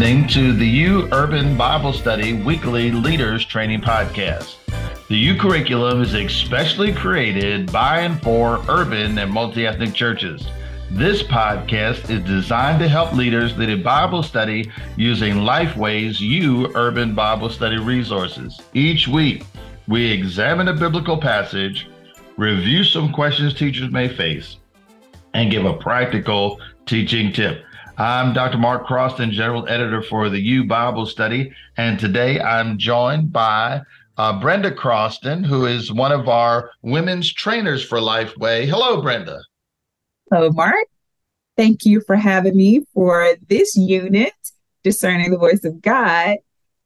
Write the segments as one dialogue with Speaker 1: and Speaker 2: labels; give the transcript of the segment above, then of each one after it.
Speaker 1: listening to the U Urban Bible Study Weekly Leaders Training Podcast. The U curriculum is especially created by and for urban and multi ethnic churches. This podcast is designed to help leaders lead a Bible study using Lifeway's U Urban Bible Study resources. Each week, we examine a biblical passage, review some questions teachers may face, and give a practical teaching tip. I'm Dr. Mark Croston, General Editor for the U Bible Study, and today I'm joined by uh, Brenda Croston, who is one of our women's trainers for Lifeway. Hello, Brenda.
Speaker 2: Hello, Mark. Thank you for having me for this unit, Discerning the Voice of God.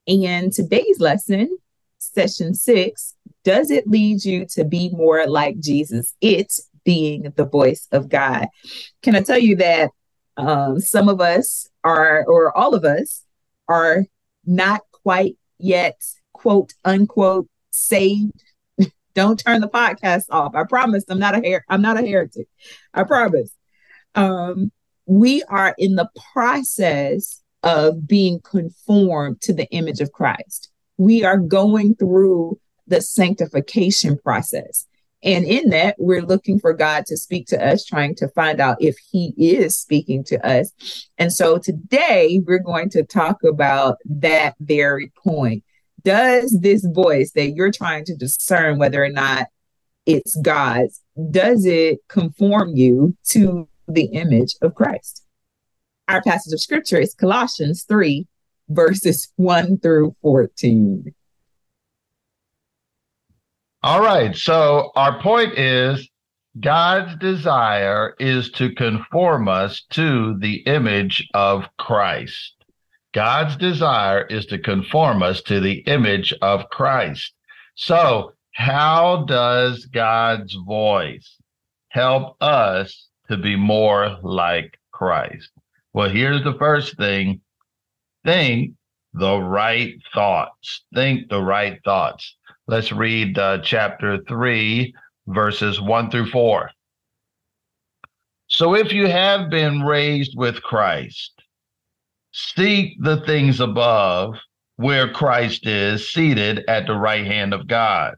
Speaker 2: And today's lesson, session six, does it lead you to be more like Jesus? It being the voice of God. Can I tell you that um, some of us are, or all of us, are not quite yet, quote unquote, saved. Don't turn the podcast off. I promise I'm not a her- I'm not a heretic. I promise. Um, we are in the process of being conformed to the image of Christ. We are going through the sanctification process. And in that, we're looking for God to speak to us, trying to find out if He is speaking to us. And so today, we're going to talk about that very point. Does this voice that you're trying to discern whether or not it's God's, does it conform you to the image of Christ? Our passage of scripture is Colossians 3, verses 1 through 14.
Speaker 1: All right. So our point is God's desire is to conform us to the image of Christ. God's desire is to conform us to the image of Christ. So, how does God's voice help us to be more like Christ? Well, here's the first thing think the right thoughts. Think the right thoughts. Let's read uh, chapter 3, verses 1 through 4. So if you have been raised with Christ, seek the things above where Christ is seated at the right hand of God.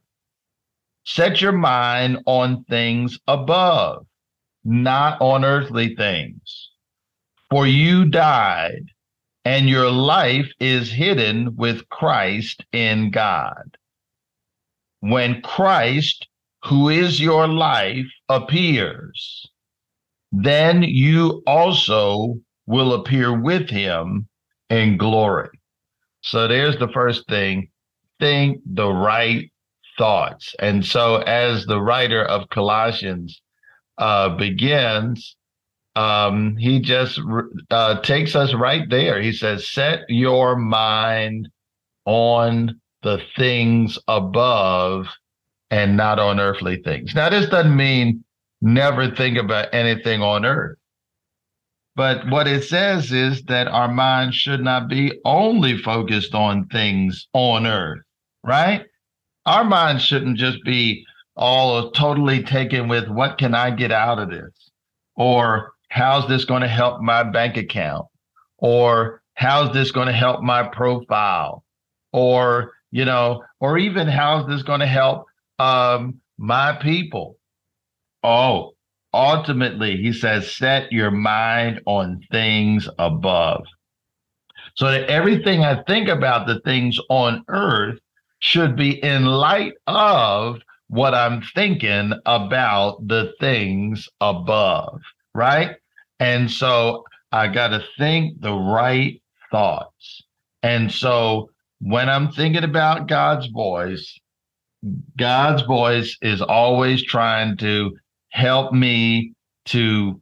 Speaker 1: Set your mind on things above, not on earthly things. For you died, and your life is hidden with Christ in God when Christ, who is your life, appears, then you also will appear with him in glory. So there's the first thing think the right thoughts. And so, as the writer of Colossians uh, begins, um, he just uh, takes us right there. He says, Set your mind on the things above and not on earthly things. Now, this doesn't mean never think about anything on earth. But what it says is that our mind should not be only focused on things on earth, right? Our mind shouldn't just be all totally taken with what can I get out of this? Or how's this going to help my bank account? Or how's this going to help my profile? Or you know, or even how's this going to help um, my people? Oh, ultimately, he says, set your mind on things above. So that everything I think about the things on earth should be in light of what I'm thinking about the things above, right? And so I got to think the right thoughts. And so when I'm thinking about God's voice, God's voice is always trying to help me to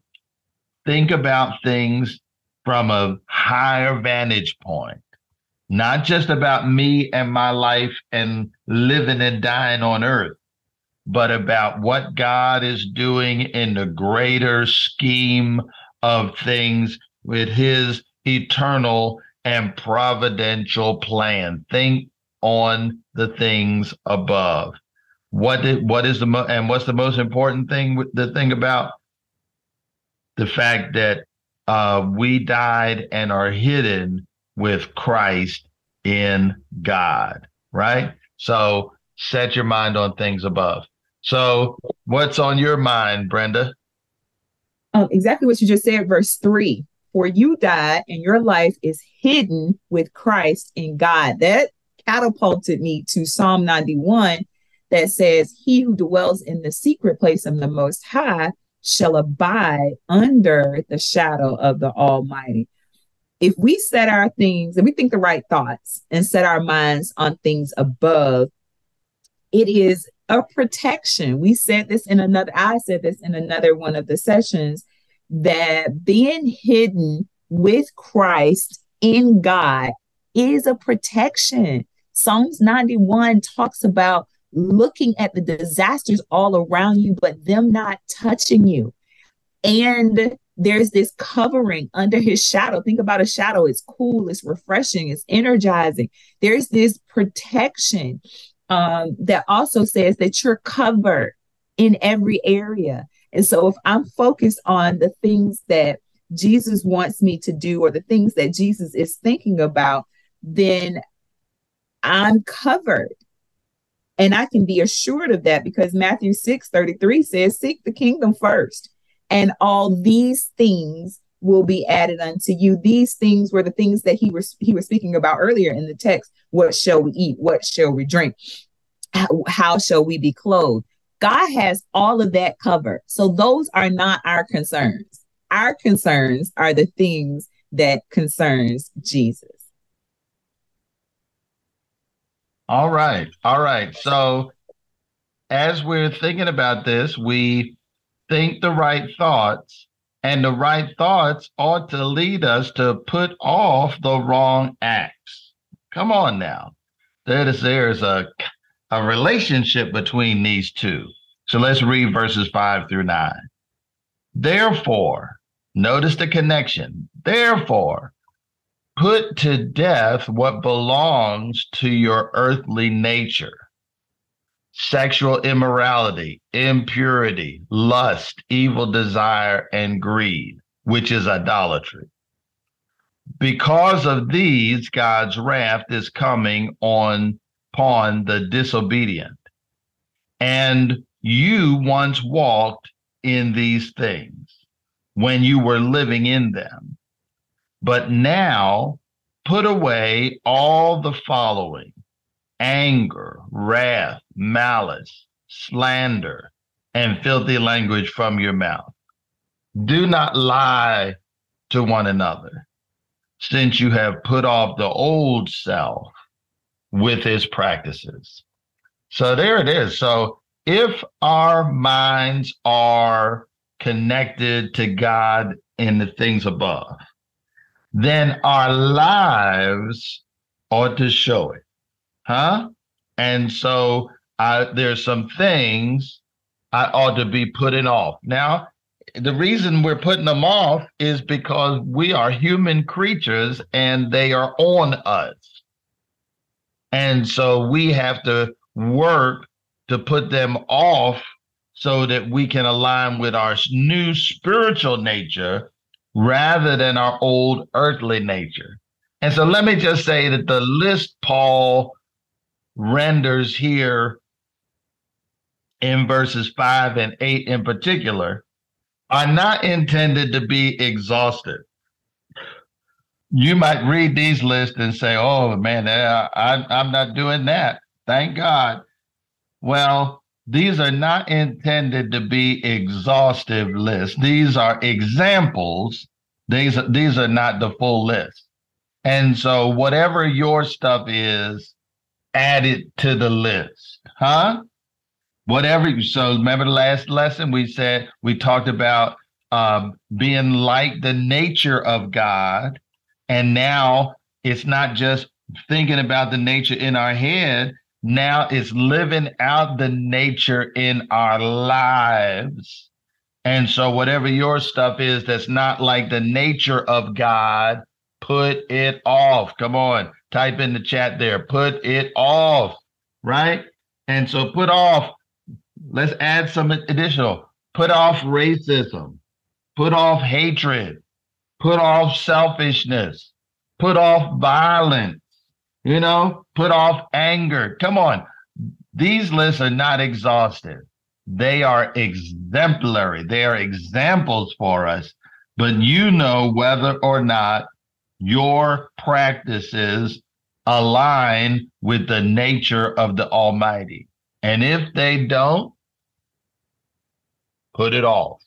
Speaker 1: think about things from a higher vantage point, not just about me and my life and living and dying on earth, but about what God is doing in the greater scheme of things with his eternal and providential plan. Think on the things above. What did, what is the mo- and what's the most important thing? The thing about the fact that uh, we died and are hidden with Christ in God, right? So set your mind on things above. So, what's on your mind, Brenda?
Speaker 2: Um, exactly what you just said, verse three. For you died, and your life is hidden with Christ in God. That catapulted me to Psalm 91 that says, He who dwells in the secret place of the Most High shall abide under the shadow of the Almighty. If we set our things and we think the right thoughts and set our minds on things above, it is a protection. We said this in another, I said this in another one of the sessions that being hidden with Christ in God is a protection. Psalms 91 talks about looking at the disasters all around you, but them not touching you. And there's this covering under his shadow. Think about a shadow. It's cool, it's refreshing, it's energizing. There's this protection um, that also says that you're covered in every area. And so if I'm focused on the things that Jesus wants me to do or the things that Jesus is thinking about, then I'm covered. And I can be assured of that because Matthew 6 33 says, Seek the kingdom first, and all these things will be added unto you. These things were the things that he was he was speaking about earlier in the text. What shall we eat? What shall we drink? How, how shall we be clothed? God has all of that covered. So those are not our concerns. Our concerns are the things that concerns Jesus.
Speaker 1: All right. All right. So as we're thinking about this, we think the right thoughts, and the right thoughts ought to lead us to put off the wrong acts. Come on now. There is there's a a relationship between these two. So let's read verses 5 through 9. Therefore, notice the connection. Therefore, put to death what belongs to your earthly nature sexual immorality, impurity, lust, evil desire, and greed, which is idolatry. Because of these, God's wrath is coming on upon the disobedient. And you once walked in these things when you were living in them. But now put away all the following anger, wrath, malice, slander, and filthy language from your mouth. Do not lie to one another, since you have put off the old self with his practices. So there it is. So if our minds are connected to God in the things above, then our lives ought to show it. Huh? And so I, there's some things I ought to be putting off. Now, the reason we're putting them off is because we are human creatures and they are on us. And so we have to work to put them off so that we can align with our new spiritual nature rather than our old earthly nature. And so let me just say that the list Paul renders here in verses five and eight in particular are not intended to be exhaustive. You might read these lists and say, oh man, I, I'm not doing that. Thank God. Well, these are not intended to be exhaustive lists. These are examples. These are, these are not the full list. And so whatever your stuff is, add it to the list. Huh? Whatever. So remember the last lesson we said we talked about um, being like the nature of God. And now it's not just thinking about the nature in our head, now it's living out the nature in our lives. And so, whatever your stuff is that's not like the nature of God, put it off. Come on, type in the chat there. Put it off, right? And so, put off, let's add some additional. Put off racism, put off hatred, put off selfishness, put off violence, you know, put off anger. Come on. These lists are not exhaustive. They are exemplary. They are examples for us. But you know whether or not your practices align with the nature of the Almighty. And if they don't, put it off.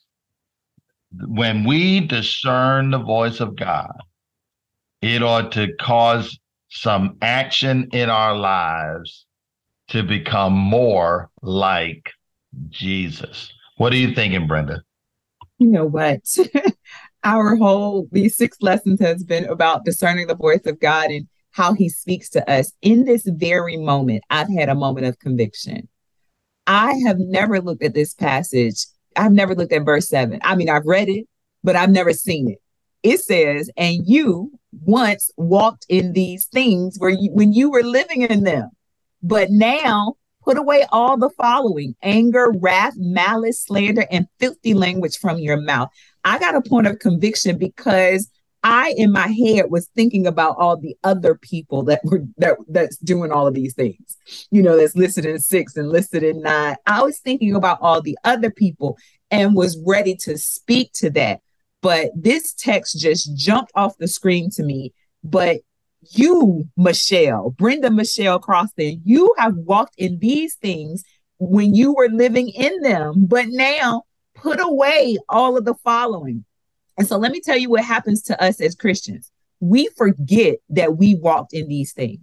Speaker 1: When we discern the voice of God, it ought to cause some action in our lives to become more like Jesus. What are you thinking, Brenda?
Speaker 2: You know what? Our whole, these six lessons has been about discerning the voice of God and how he speaks to us. In this very moment, I've had a moment of conviction. I have never looked at this passage. I've never looked at verse seven. I mean, I've read it, but I've never seen it. It says, and you once walked in these things where you, when you were living in them, but now put away all the following anger, wrath, malice, slander, and filthy language from your mouth. I got a point of conviction because I in my head was thinking about all the other people that were that that's doing all of these things. You know, that's listed in 6 and listed in 9. I was thinking about all the other people and was ready to speak to that. But this text just jumped off the screen to me. But you, Michelle, Brenda Michelle Croston, you have walked in these things when you were living in them, but now put away all of the following and so let me tell you what happens to us as Christians. We forget that we walked in these things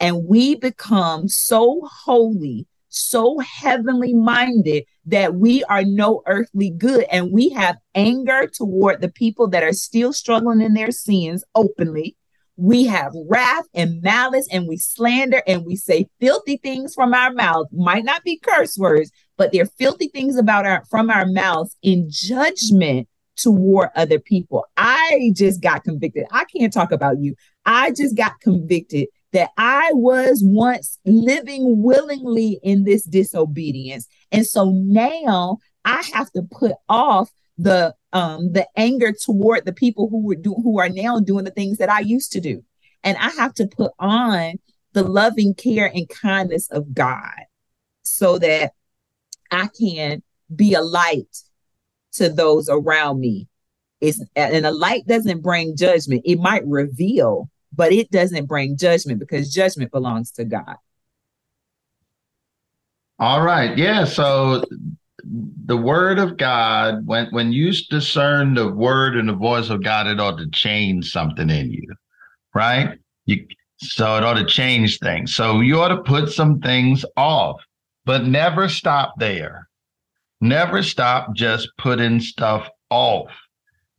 Speaker 2: and we become so holy, so heavenly minded that we are no earthly good. And we have anger toward the people that are still struggling in their sins openly. We have wrath and malice, and we slander and we say filthy things from our mouth. Might not be curse words, but they're filthy things about our from our mouths in judgment toward other people. I just got convicted. I can't talk about you. I just got convicted that I was once living willingly in this disobedience. And so now I have to put off the um the anger toward the people who were do who are now doing the things that I used to do. And I have to put on the loving care and kindness of God so that I can be a light to those around me. It's and a light doesn't bring judgment. It might reveal, but it doesn't bring judgment because judgment belongs to God.
Speaker 1: All right. Yeah. So the word of God, when when you discern the word and the voice of God, it ought to change something in you, right? You so it ought to change things. So you ought to put some things off, but never stop there. Never stop just putting stuff off.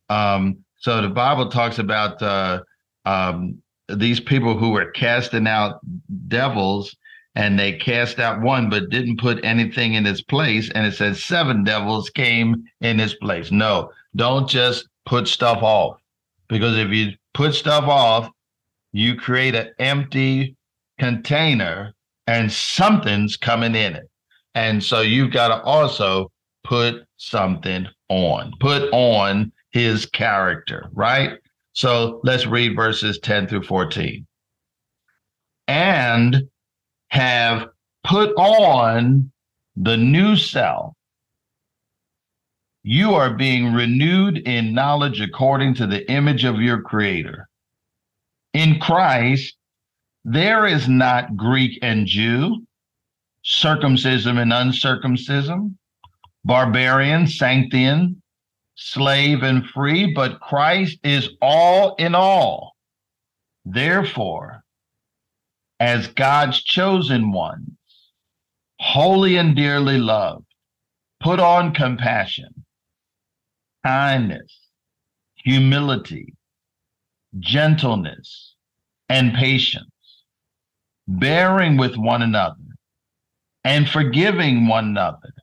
Speaker 1: Um, so the Bible talks about uh, um, these people who were casting out devils and they cast out one but didn't put anything in its place and it says seven devils came in its place no don't just put stuff off because if you put stuff off you create an empty container and something's coming in it and so you've got to also put something on put on his character, right? So let's read verses 10 through 14. And have put on the new self. You are being renewed in knowledge according to the image of your creator. In Christ, there is not Greek and Jew, circumcision and uncircumcision, barbarian, Scythian, slave and free, but Christ is all in all. Therefore, as God's chosen ones, holy and dearly loved, put on compassion, kindness, humility, gentleness, and patience, bearing with one another and forgiving one another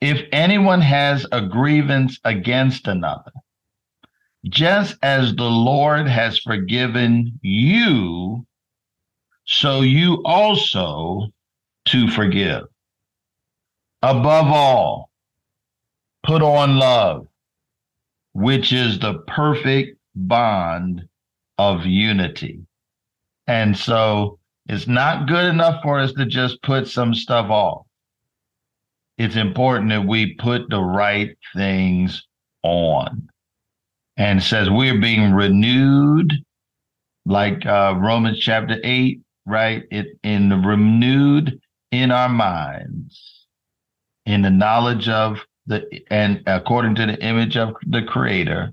Speaker 1: if anyone has a grievance against another, just as the Lord has forgiven you, so you also to forgive. Above all, put on love, which is the perfect bond of unity. And so it's not good enough for us to just put some stuff off. It's important that we put the right things on. And says we're being renewed, like uh, Romans chapter 8, right? It in the renewed in our minds, in the knowledge of the and according to the image of the creator.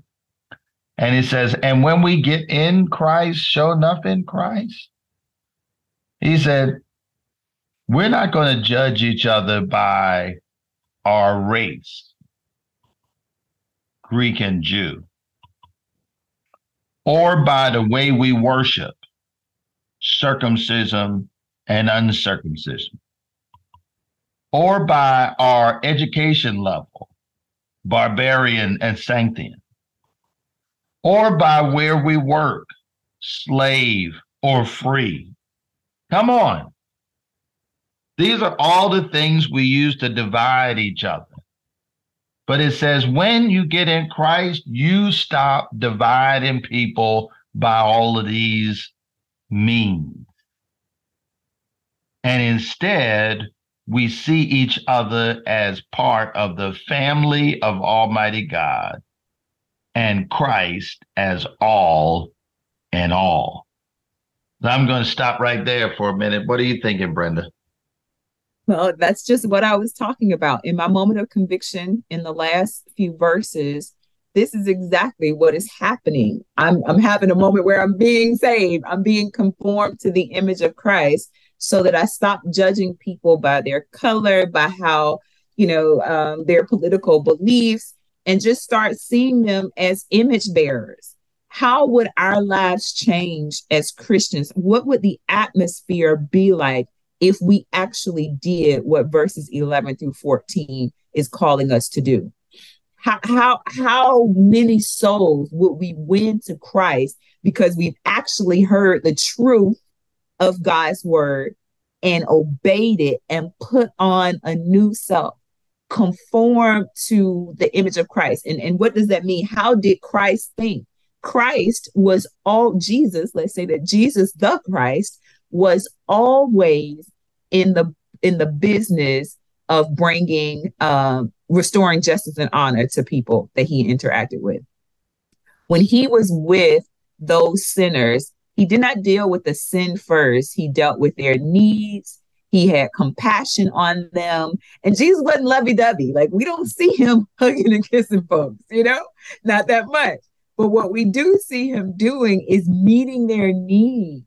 Speaker 1: And it says, and when we get in Christ, show enough in Christ, he said, we're not going to judge each other by our race, Greek and Jew, or by the way we worship, circumcision and uncircumcision, or by our education level, barbarian and Scythian, or by where we work, slave or free. Come on. These are all the things we use to divide each other. But it says when you get in Christ, you stop dividing people by all of these means. And instead, we see each other as part of the family of Almighty God and Christ as all and all. I'm going to stop right there for a minute. What are you thinking, Brenda?
Speaker 2: Well, that's just what I was talking about. In my moment of conviction in the last few verses, this is exactly what is happening. I'm, I'm having a moment where I'm being saved, I'm being conformed to the image of Christ so that I stop judging people by their color, by how, you know, um, their political beliefs, and just start seeing them as image bearers. How would our lives change as Christians? What would the atmosphere be like if we actually did what verses 11 through 14 is calling us to do? How, how, how many souls would we win to Christ because we've actually heard the truth of God's word and obeyed it and put on a new self, conform to the image of Christ? And, and what does that mean? How did Christ think? Christ was all Jesus, let's say that Jesus the Christ was always in the in the business of bringing um, restoring justice and honor to people that he interacted with. When he was with those sinners, he did not deal with the sin first. He dealt with their needs. He had compassion on them. And Jesus wasn't lovey dovey. Like we don't see him hugging and kissing folks, you know, not that much. But what we do see him doing is meeting their need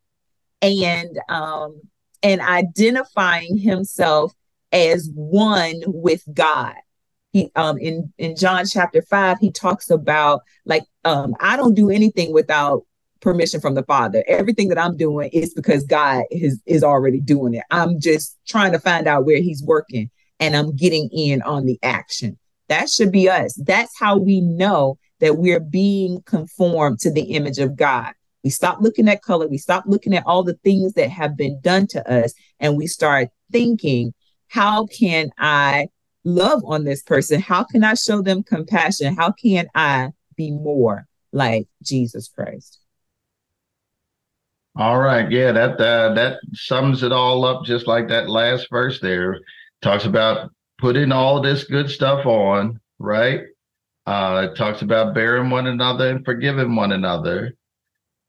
Speaker 2: and um, and identifying himself as one with God. He um in in John chapter 5 he talks about like um I don't do anything without permission from the Father. Everything that I'm doing is because God is is already doing it. I'm just trying to find out where he's working and I'm getting in on the action. That should be us. That's how we know that we're being conformed to the image of God. We stop looking at color, we stop looking at all the things that have been done to us, and we start thinking, how can I love on this person? How can I show them compassion? How can I be more like Jesus Christ?
Speaker 1: All right, yeah, that uh, that sums it all up, just like that last verse there talks about putting all this good stuff on, right? Uh, it talks about bearing one another and forgiving one another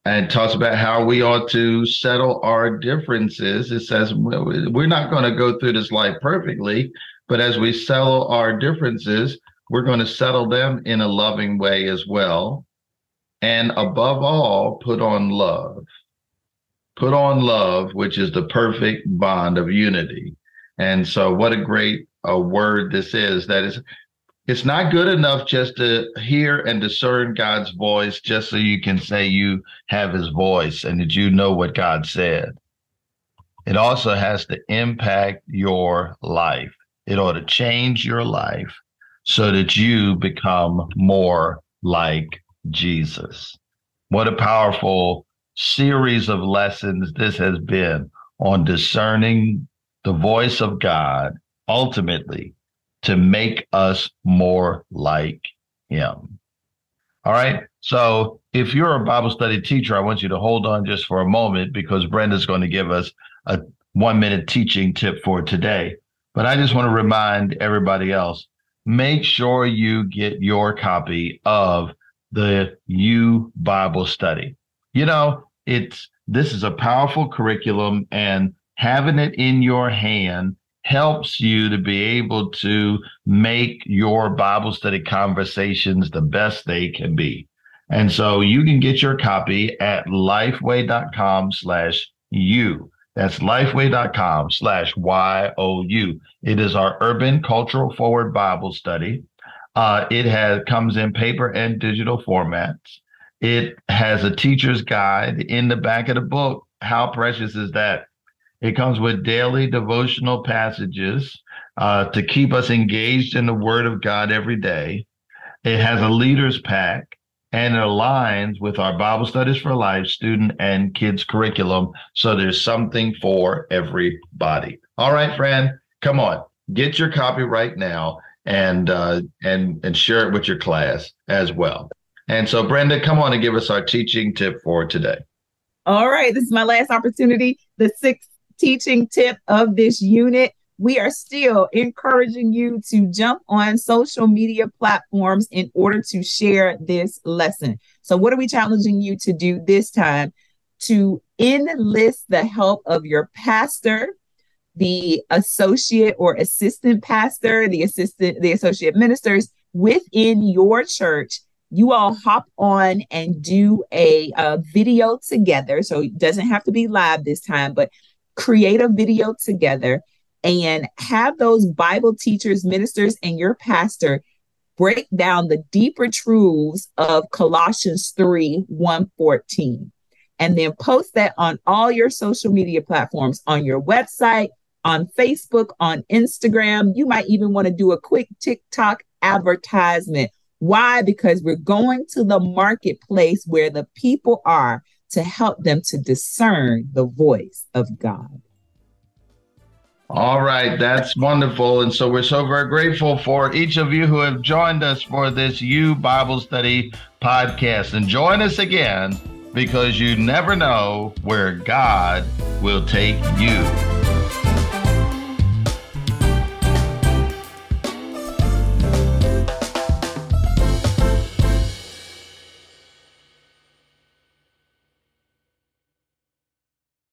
Speaker 1: and talks about how we ought to settle our differences. It says we're not going to go through this life perfectly, but as we settle our differences, we're going to settle them in a loving way as well. And above all, put on love. Put on love, which is the perfect bond of unity. And so, what a great a word this is that is it's not good enough just to hear and discern God's voice just so you can say you have his voice and that you know what God said. It also has to impact your life. It ought to change your life so that you become more like Jesus. What a powerful series of lessons this has been on discerning the voice of God ultimately to make us more like him. All right. So if you're a Bible study teacher, I want you to hold on just for a moment because Brenda's going to give us a one minute teaching tip for today. But I just want to remind everybody else make sure you get your copy of the U Bible study. You know, it's this is a powerful curriculum and having it in your hand helps you to be able to make your Bible study conversations the best they can be. And so you can get your copy at lifeway.com slash you. That's lifeway.com slash Y-O-U. It is our urban cultural forward Bible study. Uh, it has comes in paper and digital formats. It has a teacher's guide in the back of the book. How precious is that? It comes with daily devotional passages uh, to keep us engaged in the Word of God every day. It has a leader's pack and it aligns with our Bible Studies for Life student and kids curriculum. So there's something for everybody. All right, friend, come on, get your copy right now and uh, and and share it with your class as well. And so, Brenda, come on and give us our teaching tip for today.
Speaker 2: All right, this is my last opportunity. The sixth teaching tip of this unit. We are still encouraging you to jump on social media platforms in order to share this lesson. So, what are we challenging you to do this time? To enlist the help of your pastor, the associate or assistant pastor, the assistant, the associate ministers within your church. You all hop on and do a, a video together. So it doesn't have to be live this time, but create a video together and have those Bible teachers, ministers, and your pastor break down the deeper truths of Colossians 3 114. And then post that on all your social media platforms, on your website, on Facebook, on Instagram. You might even want to do a quick TikTok advertisement. Why? Because we're going to the marketplace where the people are to help them to discern the voice of God.
Speaker 1: All right, that's wonderful. And so we're so very grateful for each of you who have joined us for this U Bible Study podcast. And join us again because you never know where God will take you.